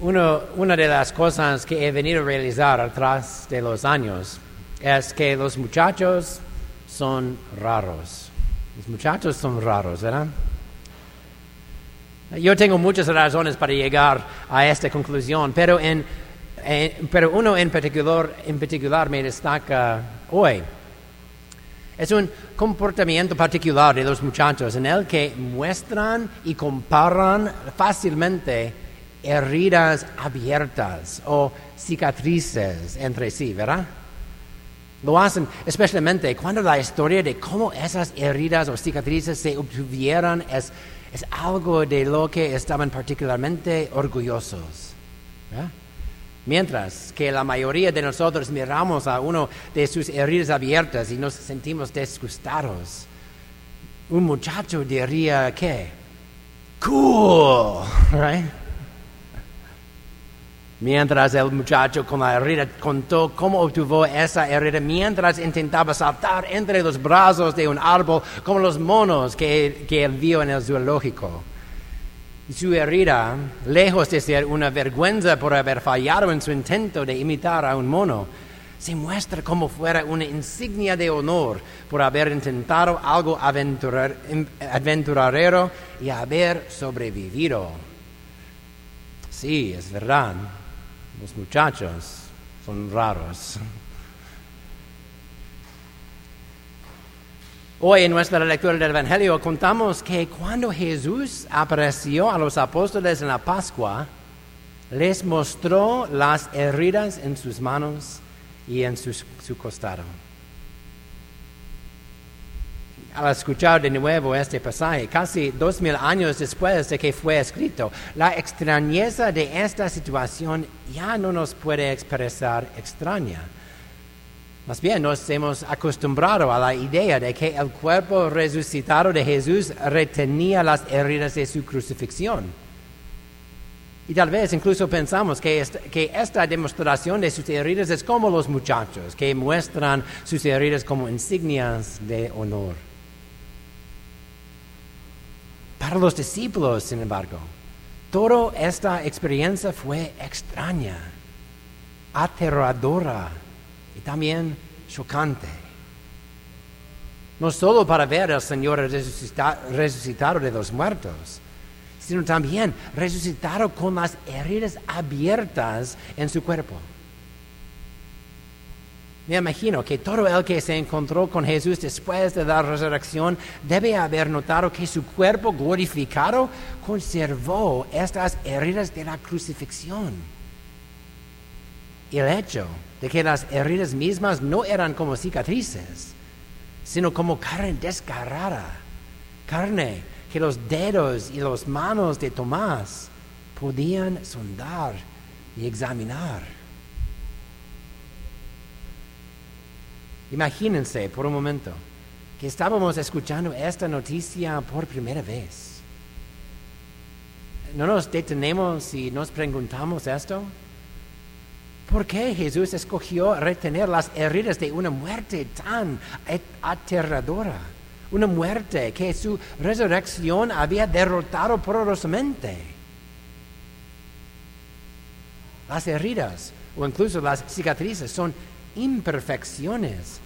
Uno- una de las cosas que he venido a realizar atrás de los años es que los muchachos son raros. Los muchachos son raros, ¿verdad? Yo tengo muchas razones para llegar a esta conclusión, pero, en, pero uno en particular, en particular me destaca hoy. Es un comportamiento particular de los muchachos en el que muestran y comparan fácilmente heridas abiertas o cicatrices entre sí, ¿verdad? Lo hacen especialmente cuando la historia de cómo esas heridas o cicatrices se obtuvieron es, es algo de lo que estaban particularmente orgullosos. ¿verdad? Mientras que la mayoría de nosotros miramos a uno de sus heridas abiertas y nos sentimos disgustados, un muchacho diría que, cool, right? Mientras el muchacho con la herida contó cómo obtuvo esa herida mientras intentaba saltar entre los brazos de un árbol como los monos que, que él vio en el zoológico. Su herida, lejos de ser una vergüenza por haber fallado en su intento de imitar a un mono, se muestra como fuera una insignia de honor por haber intentado algo aventurar- em- aventurero y haber sobrevivido. Sí, es verdad, los muchachos son raros. Hoy en nuestra lectura del Evangelio contamos que cuando Jesús apareció a los apóstoles en la Pascua, les mostró las heridas en sus manos y en su, su costado. Al escuchar de nuevo este pasaje, casi dos mil años después de que fue escrito, la extrañeza de esta situación ya no nos puede expresar extraña. Más bien nos hemos acostumbrado a la idea de que el cuerpo resucitado de Jesús retenía las heridas de su crucifixión. Y tal vez incluso pensamos que esta, que esta demostración de sus heridas es como los muchachos, que muestran sus heridas como insignias de honor. Para los discípulos, sin embargo, toda esta experiencia fue extraña, aterradora y también chocante. No solo para ver al Señor resucita- resucitado de los muertos, sino también resucitado con las heridas abiertas en su cuerpo. Me imagino que todo el que se encontró con Jesús después de la resurrección debe haber notado que su cuerpo glorificado conservó estas heridas de la crucifixión. El hecho de que las heridas mismas no eran como cicatrices, sino como carne desgarrada, carne que los dedos y las manos de Tomás podían sondar y examinar. Imagínense por un momento que estábamos escuchando esta noticia por primera vez. ¿No nos detenemos y nos preguntamos esto? ¿Por qué Jesús escogió retener las heridas de una muerte tan aterradora? Una muerte que su resurrección había derrotado poderosamente. Las heridas o incluso las cicatrices son imperfecciones.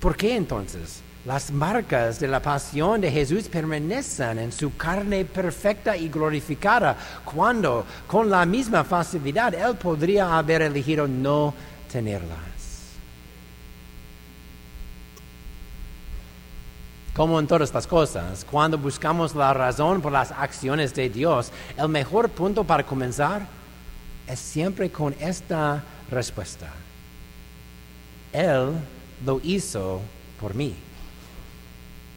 ¿Por qué entonces las marcas de la pasión de Jesús permanecen en su carne perfecta y glorificada cuando con la misma facilidad Él podría haber elegido no tenerlas? Como en todas las cosas, cuando buscamos la razón por las acciones de Dios, el mejor punto para comenzar es siempre con esta respuesta. Él lo hizo por mí.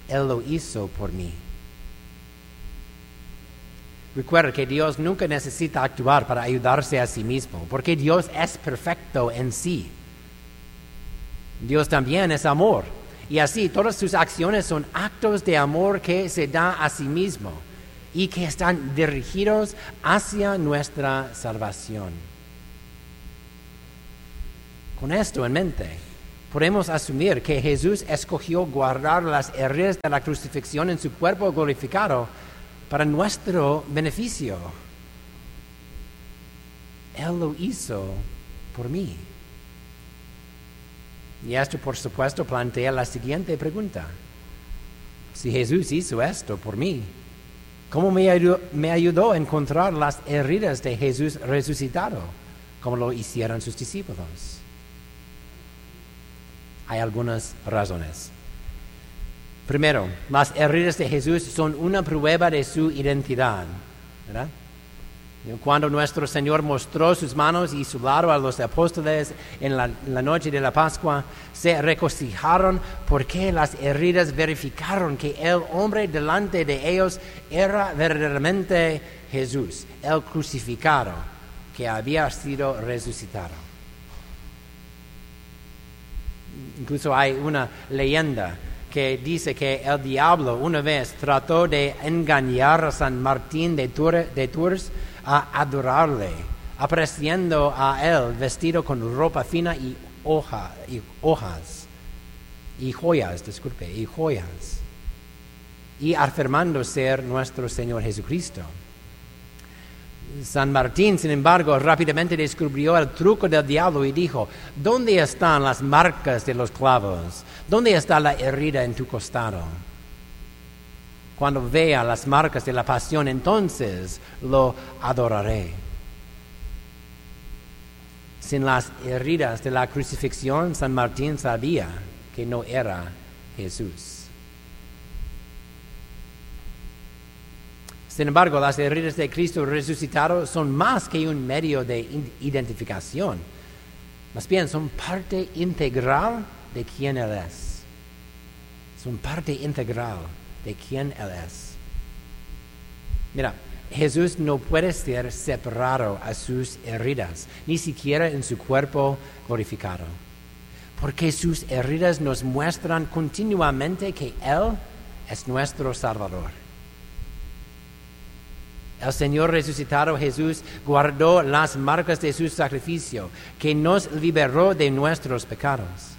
Él lo hizo por mí. Recuerda que Dios nunca necesita actuar para ayudarse a sí mismo, porque Dios es perfecto en sí. Dios también es amor, y así todas sus acciones son actos de amor que se da a sí mismo y que están dirigidos hacia nuestra salvación. Con esto en mente, podemos asumir que Jesús escogió guardar las heridas de la crucifixión en su cuerpo glorificado para nuestro beneficio. Él lo hizo por mí. Y esto, por supuesto, plantea la siguiente pregunta. Si Jesús hizo esto por mí, ¿cómo me ayudó, me ayudó a encontrar las heridas de Jesús resucitado, como lo hicieron sus discípulos? Hay algunas razones. Primero, las heridas de Jesús son una prueba de su identidad. Cuando nuestro Señor mostró sus manos y su lado a los apóstoles en la, la, noche de la Pascua, se regocijaron porque las heridas verificaron que el hombre delante de ellos era verdaderamente Jesús, el crucificado, que había sido resucitado. Incluso hay una leyenda que dice que el diablo una vez trató de engañar a San Martín de, Tours, de Tours a adorarle, apreciando a él vestido con ropa fina y, y hojas, y joyas, disculpe, y joyas, y afirmando ser nuestro Señor Jesucristo. San Martín, sin embargo, rápidamente descubrió el truco del diablo y dijo, ¿dónde están las marcas de los clavos? ¿Dónde está la herida en tu costado? Cuando vea las marcas de la pasión, entonces lo adoraré. Sin las heridas de la crucifixión, San Martín sabía que no era Jesús. Sin embargo, las heridas de Cristo resucitado son más que un medio de identificación. Más bien, son parte integral de quién Él es. Son parte integral de quién Él es. Mira, Jesús no puede ser separado a sus heridas, ni siquiera en su cuerpo glorificado, porque sus heridas nos muestran continuamente que Él es nuestro Salvador. El Señor resucitado Jesús guardó las marcas de su sacrificio, que nos liberó de nuestros pecados.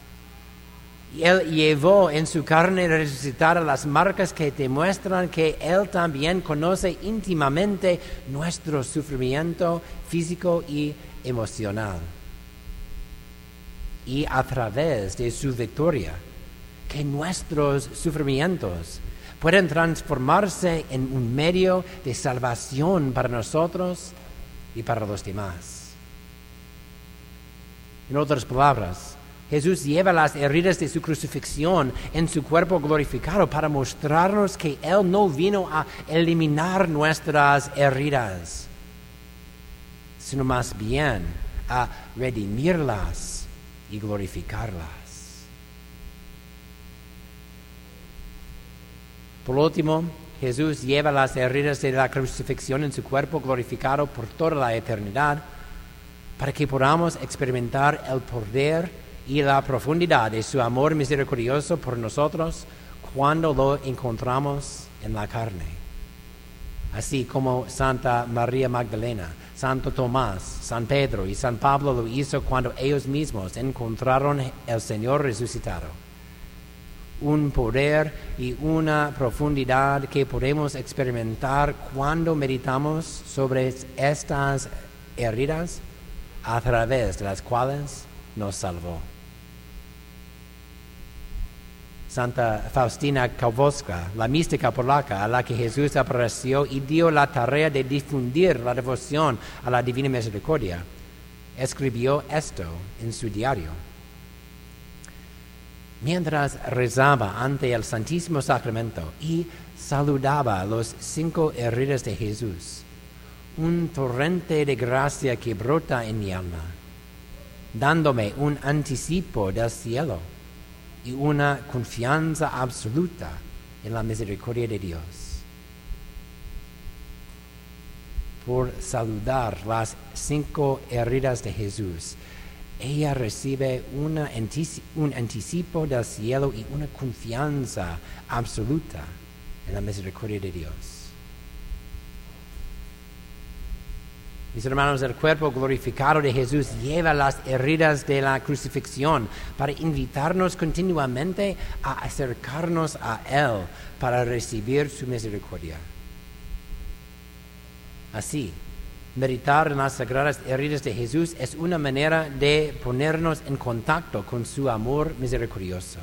Él llevó en su carne resucitada las marcas que demuestran que Él también conoce íntimamente nuestro sufrimiento físico y emocional. Y a través de su victoria, que nuestros sufrimientos pueden transformarse en un medio de salvación para nosotros y para los demás. En otras palabras, Jesús lleva las heridas de su crucifixión en su cuerpo glorificado para mostrarnos que Él no vino a eliminar nuestras heridas, sino más bien a redimirlas y glorificarlas. Por último, Jesús lleva las heridas de la crucifixión en su cuerpo glorificado por toda la eternidad para que podamos experimentar el poder y la profundidad de su amor misericordioso por nosotros cuando lo encontramos en la carne. Así como Santa María Magdalena, Santo Tomás, San Pedro y San Pablo lo hizo cuando ellos mismos encontraron el Señor resucitado. Un poder y una profundidad que podemos experimentar cuando meditamos sobre estas heridas a través de las cuales nos salvó. Santa Faustina Kowalska, la mística polaca a la que Jesús apareció y dio la tarea de difundir la devoción a la Divina Misericordia, escribió esto en su diario. Mientras rezaba ante el Santísimo Sacramento y saludaba los cinco heridas de Jesús, un torrente de gracia que brota en mi alma, dándome un anticipo del cielo y una confianza absoluta en la misericordia de Dios. Por saludar las cinco heridas de Jesús, ella recibe un anticipo del cielo y una confianza absoluta en la misericordia de Dios. Mis hermanos, el cuerpo glorificado de Jesús lleva las heridas de la crucifixión para invitarnos continuamente a acercarnos a Él para recibir su misericordia. Así, Meditar en las sagradas heridas de Jesús es una manera de ponernos en contacto con su amor misericordioso.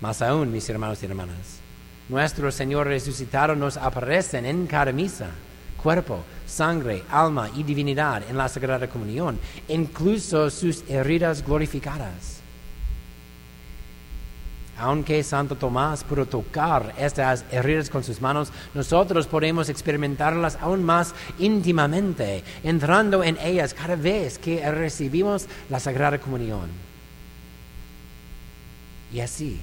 Más aún, mis hermanos y hermanas, nuestro Señor resucitado nos aparece en cada misa, cuerpo, sangre, alma y divinidad en la Sagrada Comunión, incluso sus heridas glorificadas. Aunque Santo Tomás pudo tocar estas heridas con sus manos, nosotros podemos experimentarlas aún más íntimamente, entrando en ellas cada vez que recibimos la Sagrada Comunión. Y así,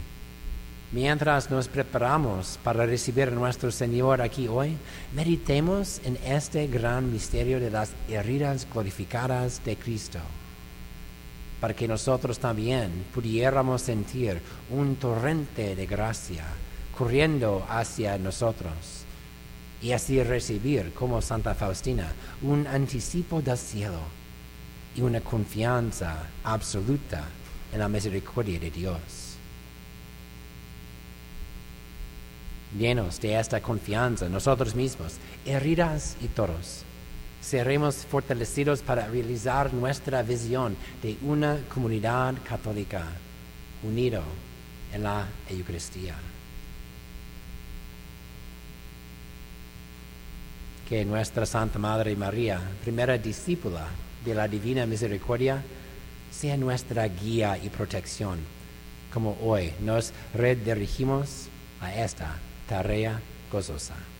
mientras nos preparamos para recibir a nuestro Señor aquí hoy, meditemos en este gran misterio de las heridas glorificadas de Cristo para que nosotros también pudiéramos sentir un torrente de gracia corriendo hacia nosotros y así recibir como Santa Faustina un anticipo del cielo y una confianza absoluta en la misericordia de Dios. Llenos de esta confianza, nosotros mismos, heridas y toros, seremos fortalecidos para realizar nuestra visión de una comunidad católica unido en la Eucaristía. Que nuestra Santa Madre María, primera discípula de la Divina Misericordia, sea nuestra guía y protección, como hoy nos redirigimos a esta tarea gozosa.